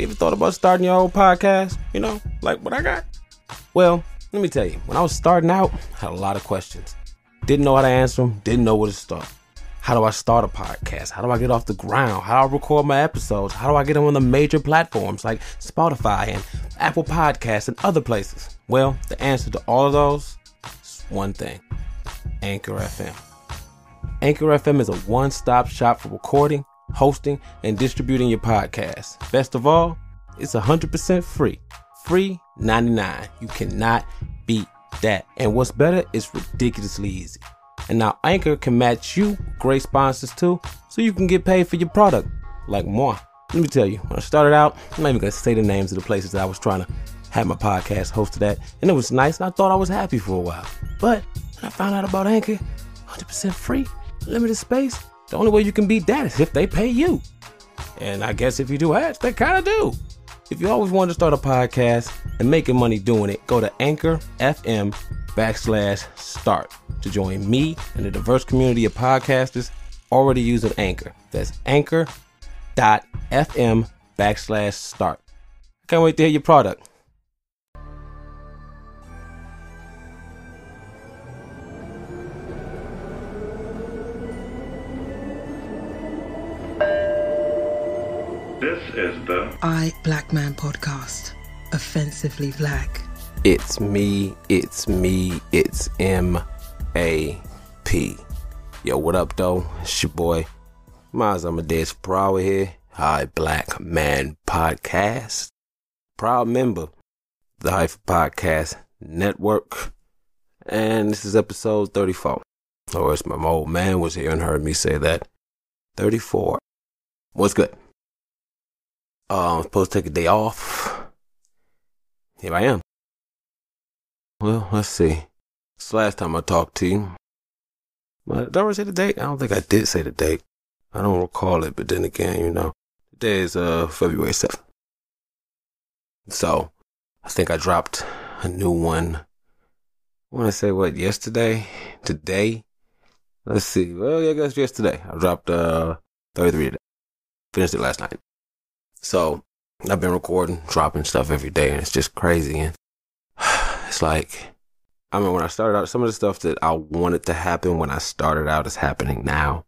You ever thought about starting your own podcast? You know, like what I got? Well, let me tell you, when I was starting out, I had a lot of questions. Didn't know how to answer them, didn't know where to start. How do I start a podcast? How do I get off the ground? How do I record my episodes? How do I get them on the major platforms like Spotify and Apple Podcasts and other places? Well, the answer to all of those is one thing Anchor FM. Anchor FM is a one stop shop for recording, hosting, and distributing your podcast. Best of all, it's 100% free. Free 99. You cannot beat that. And what's better, it's ridiculously easy. And now Anchor can match you great sponsors too, so you can get paid for your product, like moi. Let me tell you, when I started out, I'm not even gonna say the names of the places that I was trying to have my podcast hosted at, and it was nice, and I thought I was happy for a while. But when I found out about Anchor, 100% free, limited space, the only way you can beat that is if they pay you. And I guess if you do ads, they kind of do. If you always wanted to start a podcast and making money doing it, go to Anchor FM backslash start to join me and the diverse community of podcasters already using Anchor. That's anchor.fm backslash start. Can't wait to hear your product. This is the I Black Man podcast. Offensively black. It's me, it's me, it's M A P. Yo, what up, though? It's your boy, Miles Amadeus Prower here. Hi, Black Man Podcast. Proud member of the Hyphen Podcast Network. And this is episode 34. Or as my old man was here and heard me say that. 34. What's good? Uh, I'm supposed to take a day off. Here I am. Well, let's see. It's the last time I talked to you. But did I say the date? I don't think I did say the date. I don't recall it, but then again, you know, today is uh February 7th. So, I think I dropped a new one. I want to say what, yesterday? Today? Let's see. Well, yeah, I guess yesterday. I dropped uh 33 today. Finished it last night. So, I've been recording, dropping stuff every day, and it's just crazy. And it's like, I mean, when I started out, some of the stuff that I wanted to happen when I started out is happening now.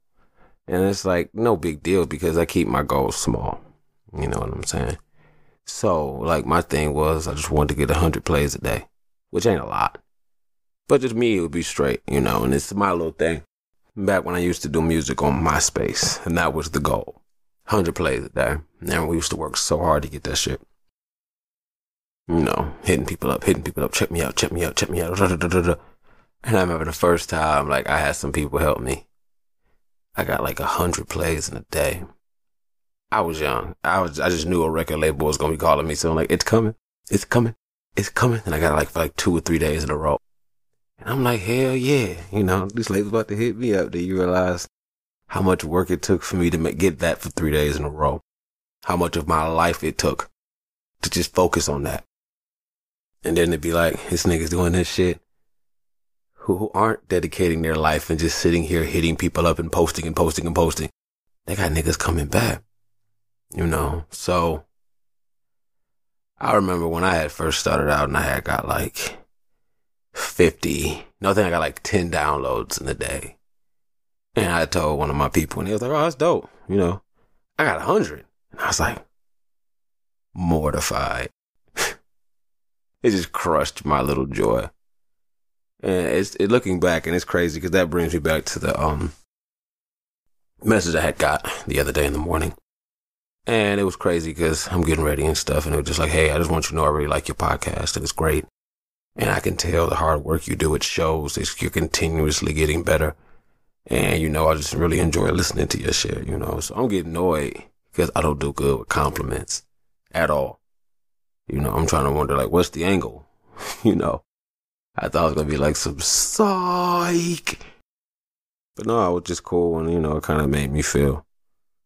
And it's like, no big deal because I keep my goals small. You know what I'm saying? So, like, my thing was I just wanted to get 100 plays a day, which ain't a lot. But just me, it would be straight, you know, and it's my little thing. Back when I used to do music on MySpace, and that was the goal 100 plays a day. And we used to work so hard to get that shit you know, hitting people up, hitting people up, check me out, check me out, check me out. And I remember the first time, like, I had some people help me. I got like a hundred plays in a day. I was young. I was, I just knew a record label was gonna be calling me. So I'm like, it's coming, it's coming, it's coming. And I got like for like two or three days in a row. And I'm like, hell yeah, you know, this label's about to hit me up. Do you realize how much work it took for me to get that for three days in a row? How much of my life it took to just focus on that. And then it'd be like, this nigga's doing this shit who aren't dedicating their life and just sitting here hitting people up and posting and posting and posting. They got niggas coming back, you know? So I remember when I had first started out and I had got like 50, no, I think I got like 10 downloads in a day. And I told one of my people and he was like, oh, that's dope. You know, I got a hundred. And I was like, mortified. it just crushed my little joy. And it's it, looking back, and it's crazy because that brings me back to the um message I had got the other day in the morning. And it was crazy because I'm getting ready and stuff, and it was just like, hey, I just want you to know I really like your podcast, and it's great. And I can tell the hard work you do, it shows. It's, you're continuously getting better. And, you know, I just really enjoy listening to your shit, you know. So I'm getting annoyed because I don't do good with compliments at all. You know, I'm trying to wonder, like, what's the angle? you know, I thought it was going to be like some psych. But no, it was just cool and, you know, it kind of made me feel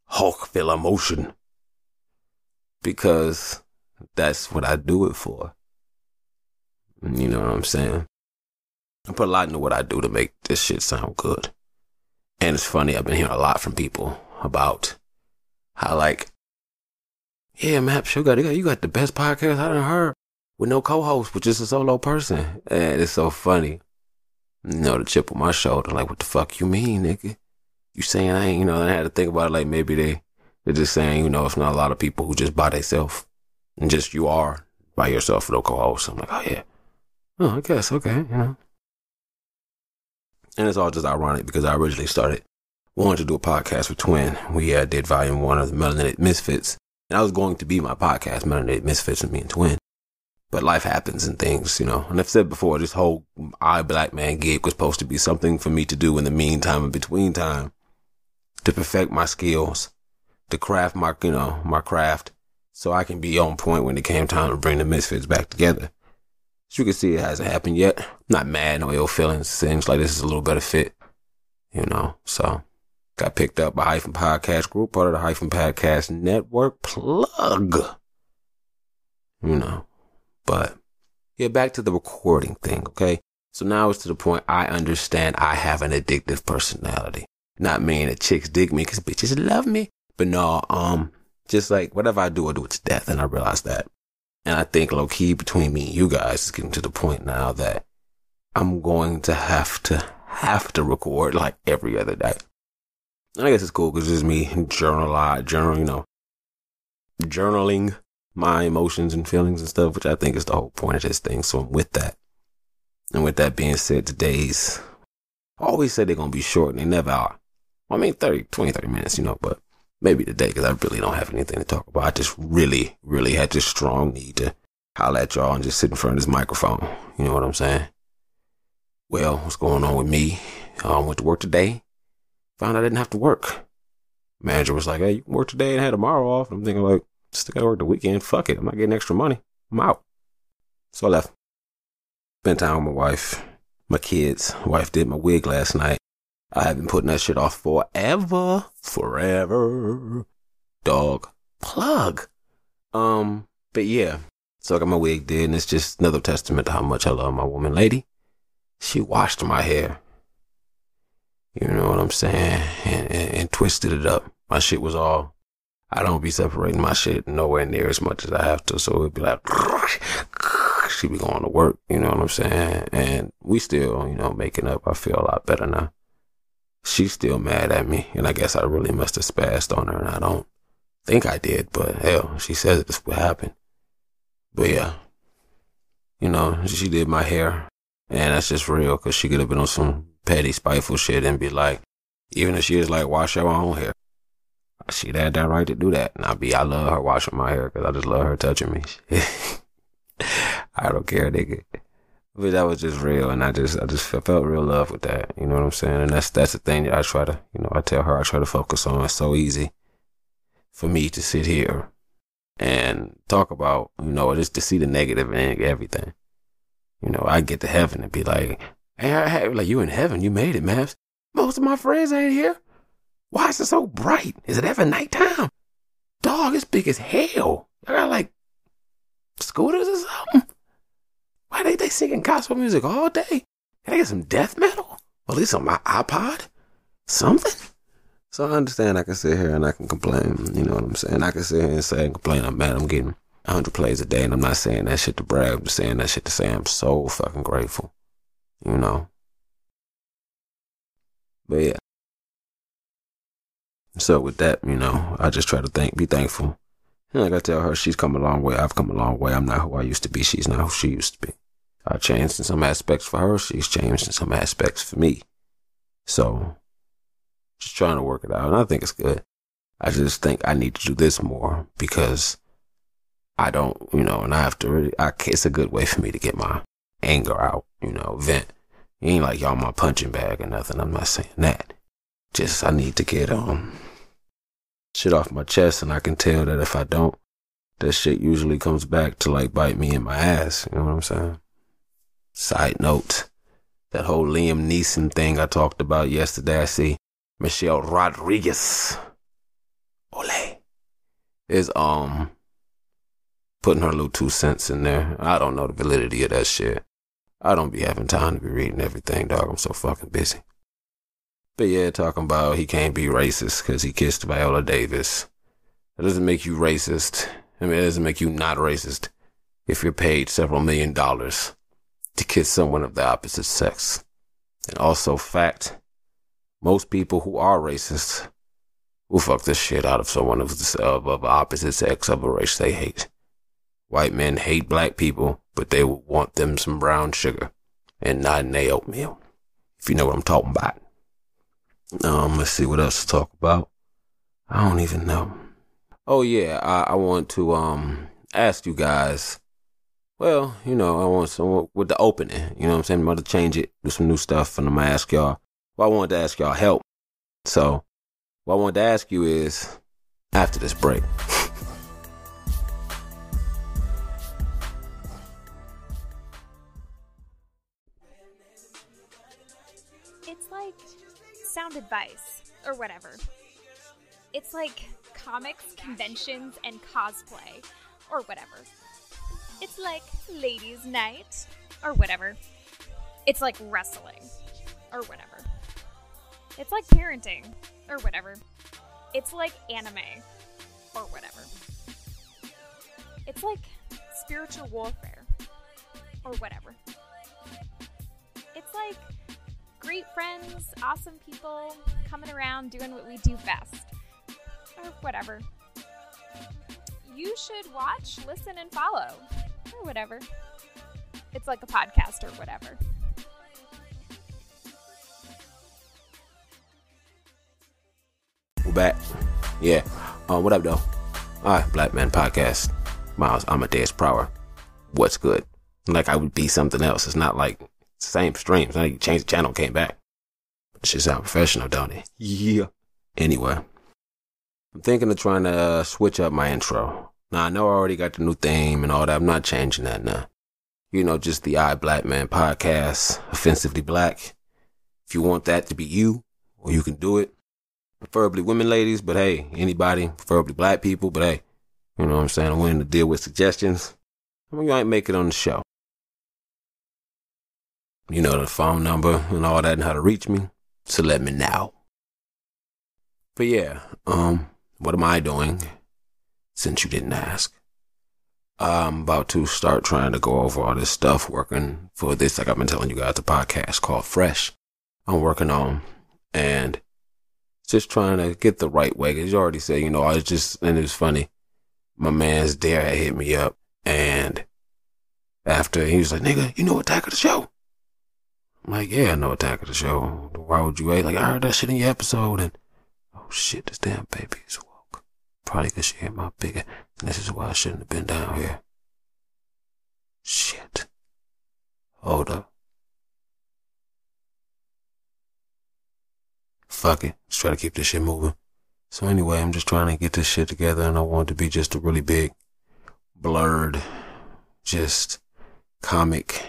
Hulk, feel emotion. Because that's what I do it for. You know what I'm saying? I put a lot into what I do to make this shit sound good. And it's funny, I've been hearing a lot from people about how, like, Yeah, Map got, you got the best podcast I done heard with no co-host, but just a solo person. And it's so funny. You know, the chip on my shoulder, like, what the fuck you mean, nigga? You saying I ain't, you know, I had to think about it, like, maybe they, they're just saying, you know, it's not a lot of people who just by themselves. And just you are by yourself no co-host. I'm like, oh yeah. Oh, I guess, okay, you know. And it's all just ironic because I originally started wanted to do a podcast with Twin. We uh, did volume one of the Melanated Misfits. And I was going to be my podcast, Melanated Misfits with me and Twin. But life happens and things, you know. And I've said before, this whole I Black Man gig was supposed to be something for me to do in the meantime and between time to perfect my skills, to craft my, you know, my craft so I can be on point when it came time to bring the Misfits back together. As you can see, it hasn't happened yet. Not mad, no ill feelings. Seems like this is a little better fit, you know. So got picked up by Hyphen Podcast Group, part of the Hyphen Podcast Network. Plug, you know. But yeah, back to the recording thing. Okay, so now it's to the point I understand I have an addictive personality. Not meaning that chicks dig me because bitches love me, but no, um, just like whatever I do, I do it to death, and I realize that. And I think low key between me and you guys is getting to the point now that I'm going to have to have to record like every other day. And I guess it's cool because it's me journal, journal, you know, journaling my emotions and feelings and stuff, which I think is the whole point of this thing. So I'm with that. And with that being said, today's I always say they're going to be short and they never are. I mean, 30, 20, 30 minutes, you know, but maybe today because I really don't have anything to talk about. I just really, really had this strong need to holler at y'all and just sit in front of this microphone. You know what I'm saying? Well, what's going on with me? I um, went to work today. Found I didn't have to work. Manager was like, "Hey, you can work today and have tomorrow off." I'm thinking like, still gotta work the weekend. Fuck it, I'm not getting extra money. I'm out. So I left. Spent time with my wife, my kids. wife did my wig last night. I have been putting that shit off forever. Forever. Dog. Plug. Um, but yeah. So I got my wig did, and it's just another testament to how much I love my woman lady. She washed my hair. You know what I'm saying? And, and, and twisted it up. My shit was all I don't be separating my shit nowhere near as much as I have to. So it'd be like, she be going to work, you know what I'm saying? And we still, you know, making up. I feel a lot better now she's still mad at me. And I guess I really must have spazzed on her. And I don't think I did, but hell, she says this would happen. But yeah, you know, she did my hair. And that's just real because she could have been on some petty, spiteful shit and be like, even if she was like, wash your own hair. She had that right to do that. And I'll be, I love her washing my hair because I just love her touching me. I don't care, nigga. But that was just real, and I just I just felt real love with that. You know what I'm saying? And that's that's the thing that I try to you know I tell her I try to focus on. It's so easy for me to sit here and talk about you know just to see the negative in everything. You know, I get to heaven and be like, hey, hey, like you in heaven, you made it, man. Most of my friends ain't here. Why is it so bright? Is it ever nighttime? Dog, it's big as hell. I got like scooters or something. Singing gospel music all day? Can I get some death metal? At least on my iPod? Something? So I understand I can sit here and I can complain. You know what I'm saying? I can sit here and say and complain. Oh, I'm mad. I'm getting 100 plays a day, and I'm not saying that shit to brag. I'm just saying that shit to say I'm so fucking grateful. You know? But yeah. So with that, you know, I just try to thank, be thankful. And like I tell her, she's come a long way. I've come a long way. I'm not who I used to be. She's not who she used to be. I changed in some aspects for her. She's changed in some aspects for me. So, just trying to work it out. And I think it's good. I just think I need to do this more because I don't, you know, and I have to really, I, it's a good way for me to get my anger out, you know, vent. It ain't like y'all my punching bag or nothing. I'm not saying that. Just I need to get um shit off my chest and I can tell that if I don't, that shit usually comes back to like bite me in my ass. You know what I'm saying? Side note, that whole Liam Neeson thing I talked about yesterday, I see Michelle Rodriguez, ole, is, um, putting her little two cents in there. I don't know the validity of that shit. I don't be having time to be reading everything, dog. I'm so fucking busy. But yeah, talking about he can't be racist because he kissed Viola Davis. That doesn't make you racist. I mean, it doesn't make you not racist if you're paid several million dollars to kiss someone of the opposite sex. And also, fact, most people who are racist will fuck the shit out of someone of, the, of, of opposite sex of a race they hate. White men hate black people, but they will want them some brown sugar and not in their oatmeal. If you know what I'm talking about. Um, let's see what else to talk about. I don't even know. Oh yeah, I, I want to um ask you guys. Well, you know, I want some with the opening. You know what I'm saying? I'm about to change it, do some new stuff, and I'm gonna ask y'all. Well, I wanted to ask y'all help. So, what I wanted to ask you is after this break. It's like sound advice or whatever. It's like comics, conventions, and cosplay or whatever. It's like ladies' night or whatever. It's like wrestling or whatever. It's like parenting or whatever. It's like anime or whatever. It's like spiritual warfare or whatever. It's like great friends, awesome people coming around doing what we do best or whatever. You should watch, listen, and follow or whatever. It's like a podcast or whatever. We're back. Yeah. Uh, what up, though? All right, Black Man Podcast. Miles Amadeus Prower. What's good? Like I would be something else. It's not like same streams. Like you change the channel, came back. It should sound professional, don't it? Yeah. Anyway, I'm thinking of trying to uh, switch up my intro. Now I know I already got the new theme and all that. I'm not changing that now. You know, just the I Black Man Podcast, offensively black. If you want that to be you, or you can do it preferably women ladies, but hey, anybody, preferably black people, but hey, you know what I'm saying? I'm willing to deal with suggestions. I mean, you might make it on the show. You know the phone number and all that and how to reach me. So let me know. But yeah, um, what am I doing? Since you didn't ask. I'm about to start trying to go over all this stuff working for this, like I've been telling you guys, a podcast called Fresh. I'm working on and just trying to get the right way. Cause you already said, you know, I was just, and it was funny. My man's dare had hit me up and after he was like, nigga, you know Attack of the Show? I'm like, yeah, I know Attack of the Show. Why would you wait? Like, I heard that shit in your episode and, oh shit, this damn baby is. Probably cause she hit my bigger, and this is why I shouldn't have been down here. Shit. Hold up. fuck it. Let's try to keep this shit moving. So anyway, I'm just trying to get this shit together and I want it to be just a really big, blurred, just comic,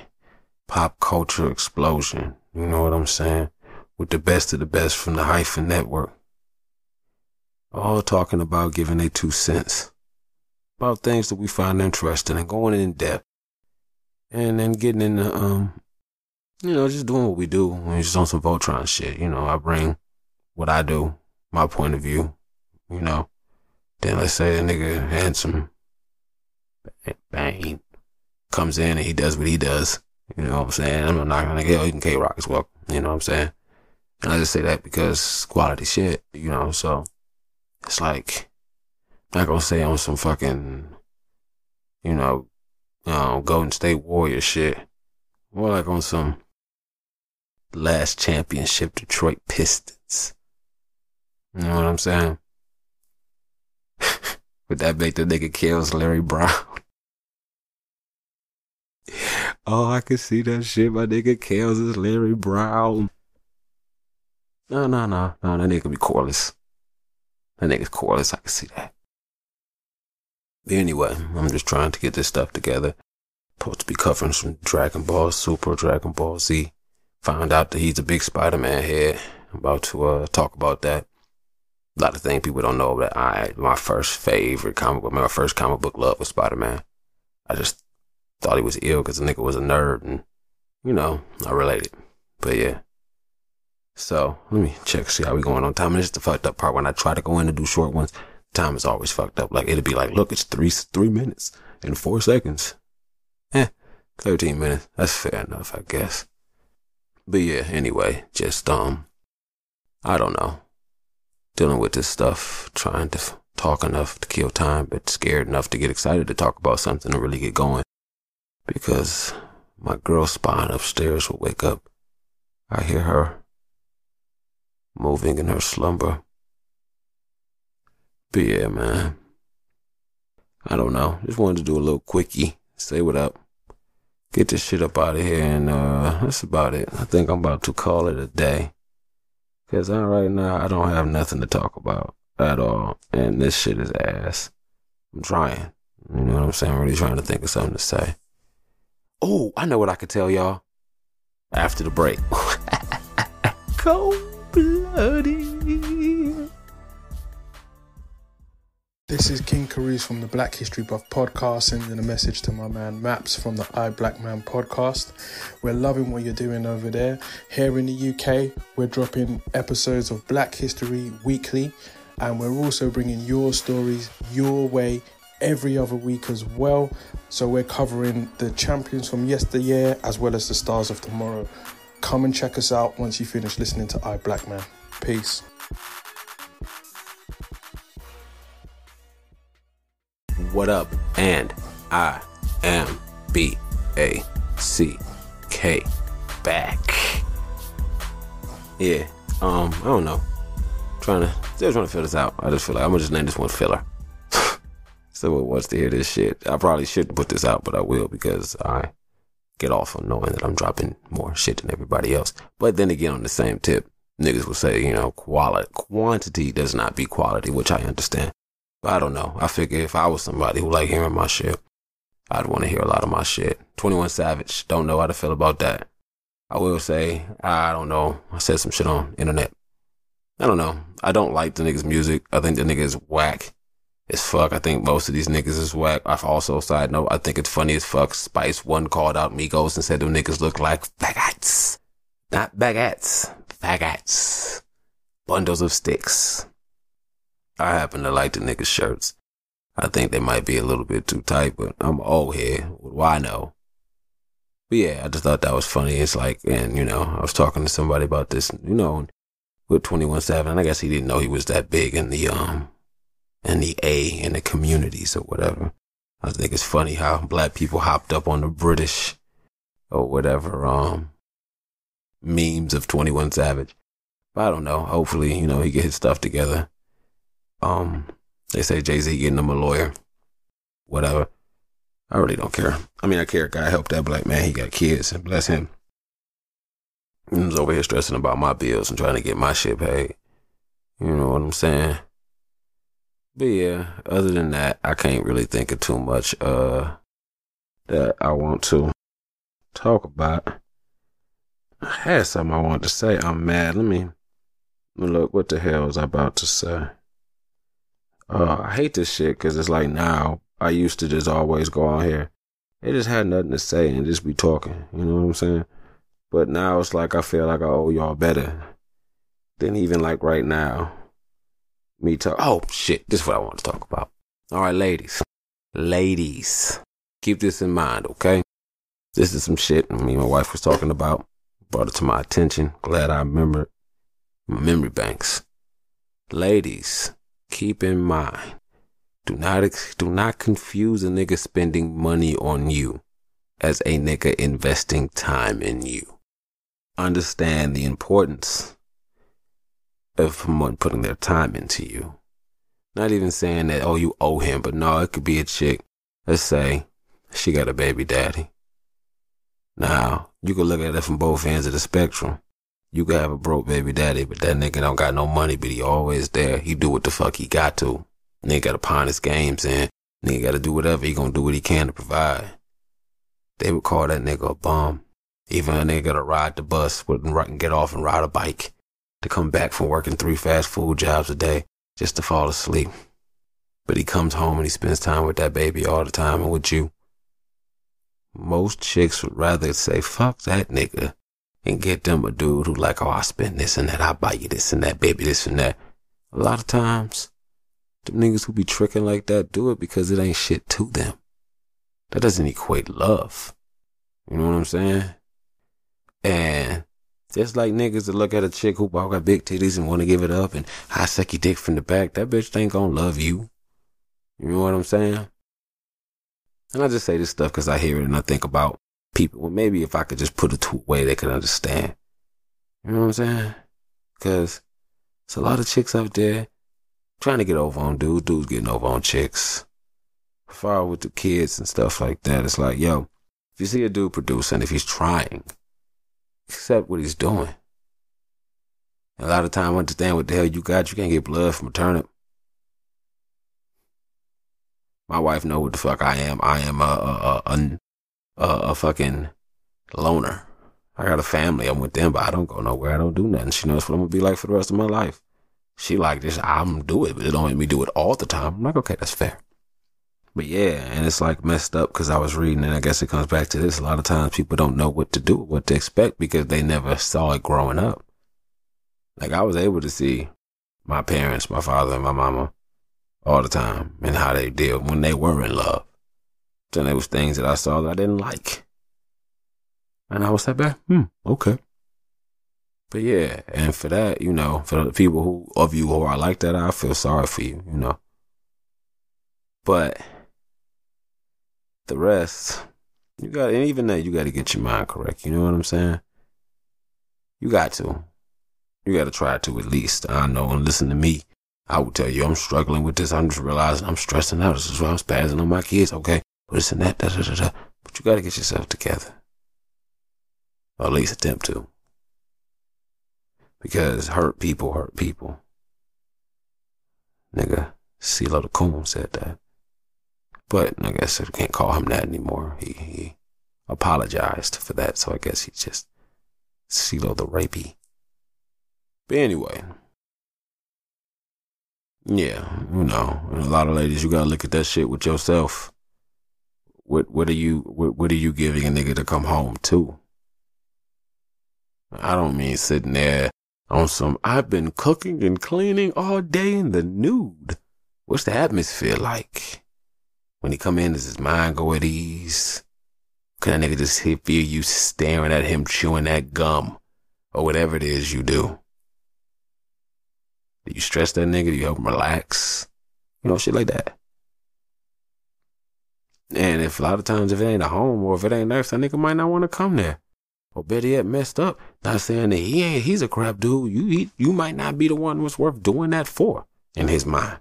pop culture explosion. You know what I'm saying? With the best of the best from the Hyphen Network. All talking about giving a two cents. About things that we find interesting and going in depth. And then getting into, um, you know, just doing what we do. We're just on some Voltron shit. You know, I bring what I do, my point of view, you know. Then let's say a nigga handsome bang comes in and he does what he does. You know what I'm saying? I'm not gonna get even K Rock as well. You know what I'm saying? And I just say that because quality shit, you know, so it's like I'm not gonna say on some fucking you know, um, Golden State Warrior shit. More like on some last championship Detroit Pistons. You know what I'm saying? Would that make the nigga kills Larry Brown? oh, I can see that shit. My nigga kills is Larry Brown. No, no, no, no. That nigga be Corliss. That nigga's Corliss. I can see that. Anyway, I'm just trying to get this stuff together. Supposed to be covering some Dragon Ball Super, Dragon Ball Z. Found out that he's a big Spider-Man head. I'm about to uh, talk about that a lot of things people don't know that I my first favorite comic book, my first comic book love was Spider Man. I just thought he was ill because the nigga was a nerd, and you know I related. But yeah. So let me check see how we going on time. And this is the fucked up part when I try to go in and do short ones. time is always fucked up. Like it'd be like, look, it's three three minutes and four seconds. Eh, thirteen minutes. That's fair enough, I guess. But yeah, anyway, just um, I don't know, dealing with this stuff, trying to talk enough to kill time, but scared enough to get excited to talk about something and really get going, because my girl spine upstairs will wake up. I hear her moving in her slumber. But yeah, man. I don't know. Just wanted to do a little quickie. Say what up. Get this shit up out of here, and uh, that's about it. I think I'm about to call it a day. Cause I, right now I don't have nothing to talk about at all, and this shit is ass. I'm trying. You know what I'm saying? I'm really trying to think of something to say. Oh, I know what I could tell y'all after the break. Cold blooded. This is King Carise from the Black History Buff podcast, sending a message to my man Maps from the I Black Man podcast. We're loving what you're doing over there. Here in the UK, we're dropping episodes of Black History weekly, and we're also bringing your stories your way every other week as well. So we're covering the champions from yesteryear as well as the stars of tomorrow. Come and check us out once you finish listening to I Black Man. Peace. What up? And I am B A C K back. Yeah. Um, I don't know. Trying to still trying to fill this out. I just feel like I'm gonna just name this one filler. Still wants to hear this shit. I probably shouldn't put this out, but I will because I get off on knowing that I'm dropping more shit than everybody else. But then again, on the same tip, niggas will say, you know, quality, quantity does not be quality, which I understand. But I don't know. I figure if I was somebody who like hearing my shit, I'd want to hear a lot of my shit. 21 Savage, don't know how to feel about that. I will say, I don't know. I said some shit on internet. I don't know. I don't like the niggas' music. I think the nigga is whack as fuck. I think most of these niggas is whack. I've also, side note, I think it's funny as fuck. Spice One called out Migos and said them niggas look like faggots. Not baguettes. Faggots. Bundles of sticks. I happen to like the niggas' shirts. I think they might be a little bit too tight, but I'm old here. What do I know? But yeah, I just thought that was funny. It's like, and you know, I was talking to somebody about this, you know, with 21 7, and I guess he didn't know he was that big in the, um, in the A in the communities or whatever. I think it's funny how black people hopped up on the British or whatever, um, memes of 21 Savage. But I don't know. Hopefully, you know, he get his stuff together. Um, they say Jay Z getting him a lawyer. Whatever. I really don't care. I mean, I care. God help that black man. He got kids and bless him. Was over here stressing about my bills and trying to get my shit paid. You know what I'm saying? But yeah, other than that, I can't really think of too much uh that I want to talk about. I had something I wanted to say. I'm mad. Let me, look. What the hell was I about to say? Uh, I hate this shit because it's like now I used to just always go on here. It just had nothing to say and just be talking. You know what I'm saying? But now it's like I feel like I owe y'all better than even like right now. Me talk. Oh shit! This is what I want to talk about. All right, ladies, ladies, keep this in mind, okay? This is some shit me and my wife was talking about. Brought it to my attention. Glad I remembered my memory banks. Ladies, keep in mind, do not do not confuse a nigga spending money on you as a nigga investing time in you. Understand the importance of someone putting their time into you. Not even saying that, oh, you owe him, but no, it could be a chick. Let's say she got a baby daddy. Now, you can look at it from both ends of the spectrum. You could have a broke baby daddy, but that nigga don't got no money, but he always there. He do what the fuck he got to. Nigga gotta pawn his games in. Nigga gotta do whatever. He gonna do what he can to provide. They would call that nigga a bum. Even a nigga gotta ride the bus, wouldn't get off and ride a bike to come back from working three fast food jobs a day just to fall asleep. But he comes home and he spends time with that baby all the time and with you. Most chicks would rather say, fuck that nigga and get them a dude who like, oh, I spend this and that. I buy you this and that, baby, this and that. A lot of times, The niggas who be tricking like that do it because it ain't shit to them. That doesn't equate love. You know what I'm saying? And just like niggas that look at a chick who got big titties and want to give it up and I suck your dick from the back, that bitch ain't gonna love you. You know what I'm saying? And I just say this stuff because I hear it and I think about people. Well, maybe if I could just put it to a way they could understand. You know what I'm saying? Because it's a lot of chicks out there trying to get over on dudes. Dudes getting over on chicks. Far with the kids and stuff like that. It's like, yo, if you see a dude producing, if he's trying, accept what he's doing. A lot of time, understand what the hell you got. You can't get blood from a turnip. My wife know what the fuck I am. I am a a a, a, a fucking loner. I got a family. I'm with them, but I don't go nowhere. I don't do nothing. She knows what I'm gonna be like for the rest of my life. She like this. I'm do it, but it don't make me do it all the time. I'm like, okay, that's fair. But yeah, and it's like messed up because I was reading, and I guess it comes back to this. A lot of times people don't know what to do, what to expect because they never saw it growing up. Like I was able to see my parents, my father and my mama all the time and how they deal when they were in love. Then there was things that I saw that I didn't like. And I was like, back, hmm, okay. But yeah, and for that, you know, for the people who of you who are like that, I feel sorry for you, you know. But the rest, you got, and even that, you got to get your mind correct. You know what I'm saying? You got to. You got to try to at least. I know, and listen to me. I would tell you, I'm struggling with this. I'm just realizing I'm stressing out. This is why I'm spazzing on my kids. Okay, it's and that, da, da, da, da. But you got to get yourself together, or at least attempt to, because hurt people hurt people. Nigga, CeeLo the Coon said that, but I guess I can't call him that anymore. He he apologized for that, so I guess he's just CeeLo the rapey. But anyway. Yeah, you know, a lot of ladies, you gotta look at that shit with yourself. What what are you what what are you giving a nigga to come home to? I don't mean sitting there on some I've been cooking and cleaning all day in the nude. What's the atmosphere like? When he come in, does his mind go at ease? Can that nigga just feel you staring at him chewing that gum? Or whatever it is you do. Do you stress that nigga? Do you help him relax? You know, shit like that. And if a lot of times if it ain't a home or if it ain't nice, that nigga might not want to come there. Or better yet, messed up. Not saying that he ain't he's a crap dude. You he, you might not be the one what's worth doing that for in his mind.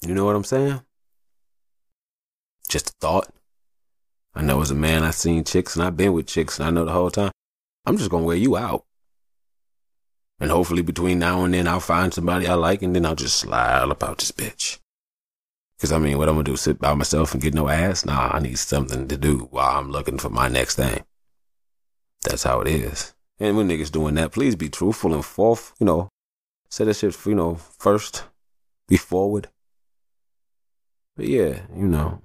You know what I'm saying? Just a thought. I know as a man I've seen chicks and I've been with chicks and I know the whole time. I'm just gonna wear you out. And hopefully between now and then I'll find somebody I like and then I'll just slide about this bitch. Cause I mean, what I'm gonna do, sit by myself and get no ass? Nah, I need something to do while I'm looking for my next thing. That's how it is. And when niggas doing that, please be truthful and forth, you know, say that shit, you know, first, be forward. But yeah, you know,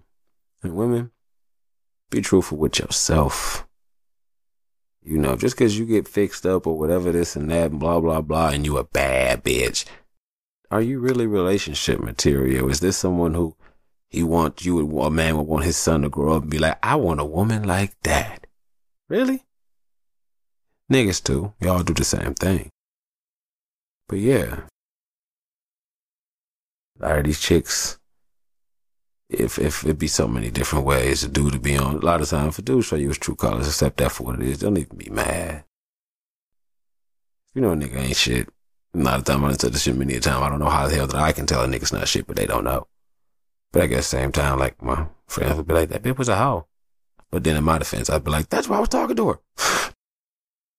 and women, be truthful with yourself. You know, just because you get fixed up or whatever this and that and blah, blah, blah, and you a bad bitch. Are you really relationship material? Is this someone who he wants you, would a man would want his son to grow up and be like, I want a woman like that? Really? Niggas too. Y'all do the same thing. But yeah. A lot of these chicks, if if it be so many different ways a dude to be on. A lot of times for dudes show you his true colors, accept that for what it is. Don't even be mad. You know a nigga ain't shit. A lot of time I done said this shit many a time. I don't know how the hell that I can tell a nigga's not shit, but they don't know. But I guess same time, like my friends would be like, that bitch was a hoe. But then in my defense, I'd be like, that's why I was talking to her.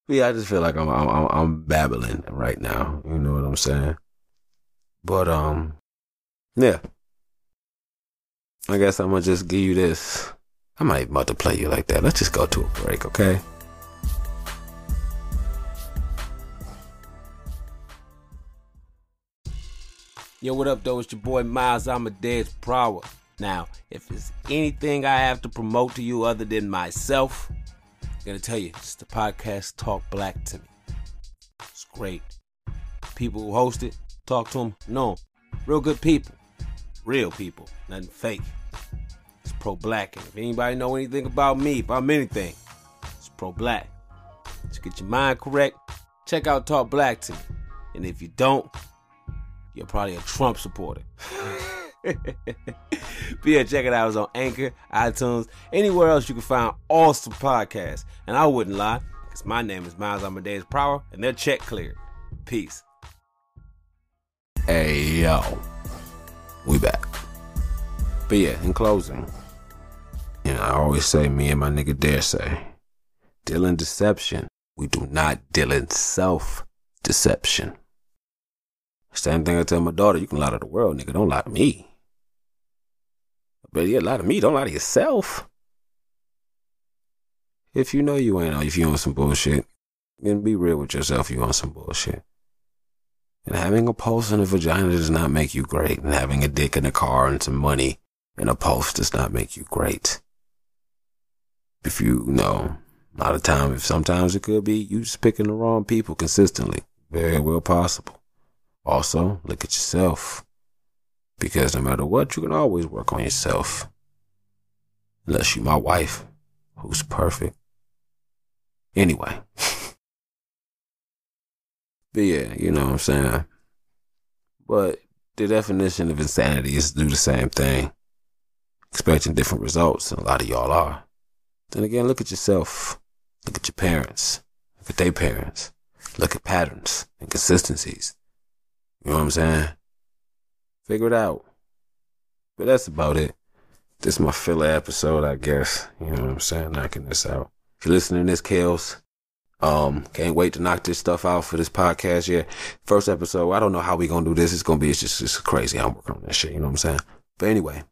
yeah, I just feel like I'm, I'm I'm babbling right now. You know what I'm saying? But um, yeah. I guess I'm gonna just give you this. I might about to play you like that. Let's just go to a break, okay? Yo, what up, though? It's your boy Miles Amadeus Prower. Now, if there's anything I have to promote to you other than myself, I'm gonna tell you, it's the podcast Talk Black to Me. It's great. People who host it, talk to them, 'em. Real good people. Real people. Nothing fake. It's pro black. And if anybody know anything about me, if I'm anything, it's pro black. Just get your mind correct. Check out Talk Black to me. And if you don't, you're probably a Trump supporter. but yeah, check it out. It's on Anchor, iTunes, anywhere else you can find awesome podcasts. And I wouldn't lie, because my name is Miles Amadeus Prower, and they're check cleared. Peace. Hey yo, we back. But yeah, in closing, you know, I always say, me and my nigga dare say, deal in deception. We do not deal in self deception. Same thing I tell my daughter, you can lie to the world, nigga. Don't lie to me. But yeah, lie to me, don't lie to yourself. If you know you ain't, if you on some bullshit, then be real with yourself. You on some bullshit. And having a pulse in a vagina does not make you great. And having a dick in a car and some money and a pulse does not make you great. If you know, a lot of time, if sometimes it could be you just picking the wrong people consistently. Very well possible. Also, look at yourself. Because no matter what, you can always work on yourself. Unless you're my wife, who's perfect. Anyway. but yeah, you know what I'm saying? But the definition of insanity is to do the same thing, expecting different results, and a lot of y'all are. Then again, look at yourself. Look at your parents. Look at their parents. Look at patterns and consistencies. You know what I'm saying? Figure it out. But that's about it. This is my filler episode, I guess. You know what I'm saying? Knocking this out. If you're listening to this, Kales, um, can't wait to knock this stuff out for this podcast. Yeah. First episode, I don't know how we gonna do this. It's gonna be, it's just, it's crazy. I'm working on that shit. You know what I'm saying? But anyway,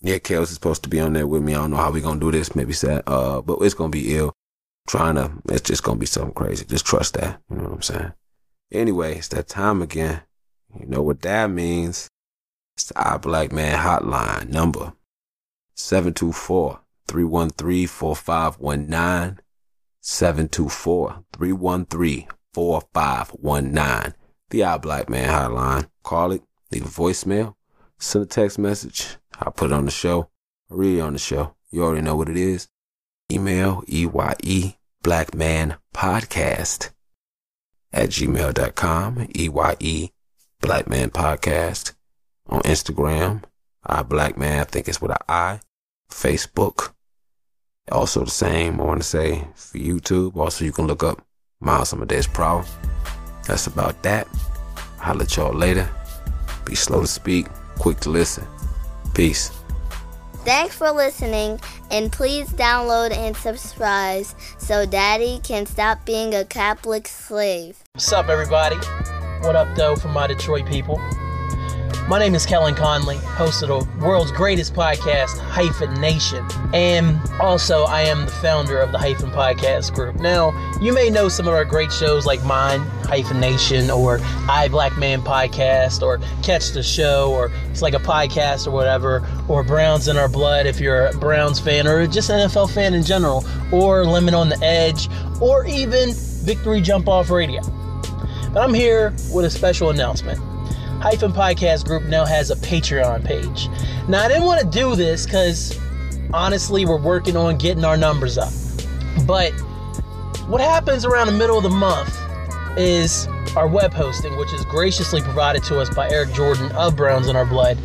yeah, Kales is supposed to be on there with me. I don't know how we gonna do this. Maybe sad, uh, but it's gonna be ill. Trying to, it's just gonna be something crazy. Just trust that. You know what I'm saying? Anyway, it's that time again. You know what that means. It's the I Black Man Hotline number 724 313 4519. 724 313 4519. The I Black Man Hotline. Call it, leave a voicemail, send a text message. I'll put it on the show. I'll read it on the show. You already know what it is. Email EYE Black Man Podcast at gmail.com. EYE Black Man Podcast on Instagram. I Black Man, I think it's with an I. Facebook. Also the same, I want to say, for YouTube. Also, you can look up Miles Amadeus Prower. That's about that. I'll let y'all later. Be slow to speak, quick to listen. Peace. Thanks for listening, and please download and subscribe so Daddy can stop being a Catholic slave. What's up, everybody? What up, though, from my Detroit people? My name is Kellen Conley, host of the world's greatest podcast, Hyphen Nation. And also, I am the founder of the Hyphen Podcast Group. Now, you may know some of our great shows like mine, Hyphen Nation, or I Black Man Podcast, or Catch the Show, or it's like a podcast or whatever, or Browns in Our Blood if you're a Browns fan, or just an NFL fan in general, or Lemon on the Edge, or even Victory Jump Off Radio. But I'm here with a special announcement. Hyphen Podcast Group now has a Patreon page. Now, I didn't want to do this because honestly, we're working on getting our numbers up. But what happens around the middle of the month is our web hosting, which is graciously provided to us by Eric Jordan of Browns in Our Blood.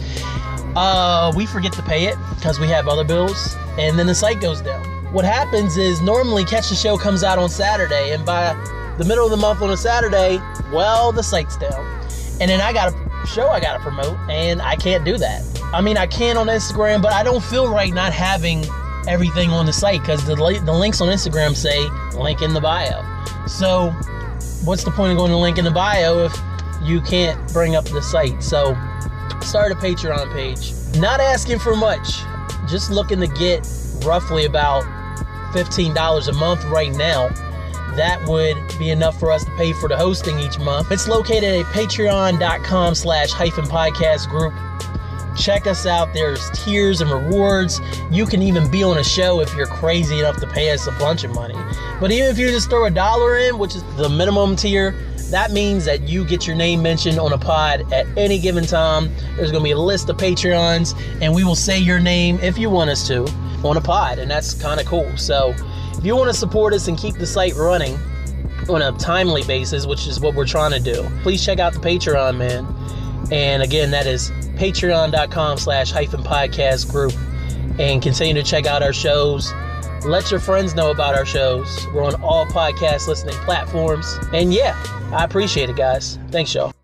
Uh, we forget to pay it because we have other bills, and then the site goes down. What happens is normally Catch the Show comes out on Saturday, and by the middle of the month on a Saturday, well, the site's down. And then I got a show I gotta promote, and I can't do that. I mean, I can on Instagram, but I don't feel right not having everything on the site because the, the links on Instagram say link in the bio. So, what's the point of going to link in the bio if you can't bring up the site? So, start a Patreon page. Not asking for much, just looking to get roughly about $15 a month right now that would be enough for us to pay for the hosting each month. It's located at patreon.com slash hyphen podcast group. Check us out. There's tiers and rewards. You can even be on a show if you're crazy enough to pay us a bunch of money. But even if you just throw a dollar in, which is the minimum tier, That means that you get your name mentioned on a pod at any given time. There's going to be a list of Patreons, and we will say your name if you want us to on a pod, and that's kind of cool. So, if you want to support us and keep the site running on a timely basis, which is what we're trying to do, please check out the Patreon, man. And again, that is patreon.com slash hyphen podcast group. And continue to check out our shows. Let your friends know about our shows. We're on all podcast listening platforms. And yeah, I appreciate it, guys. Thanks, y'all.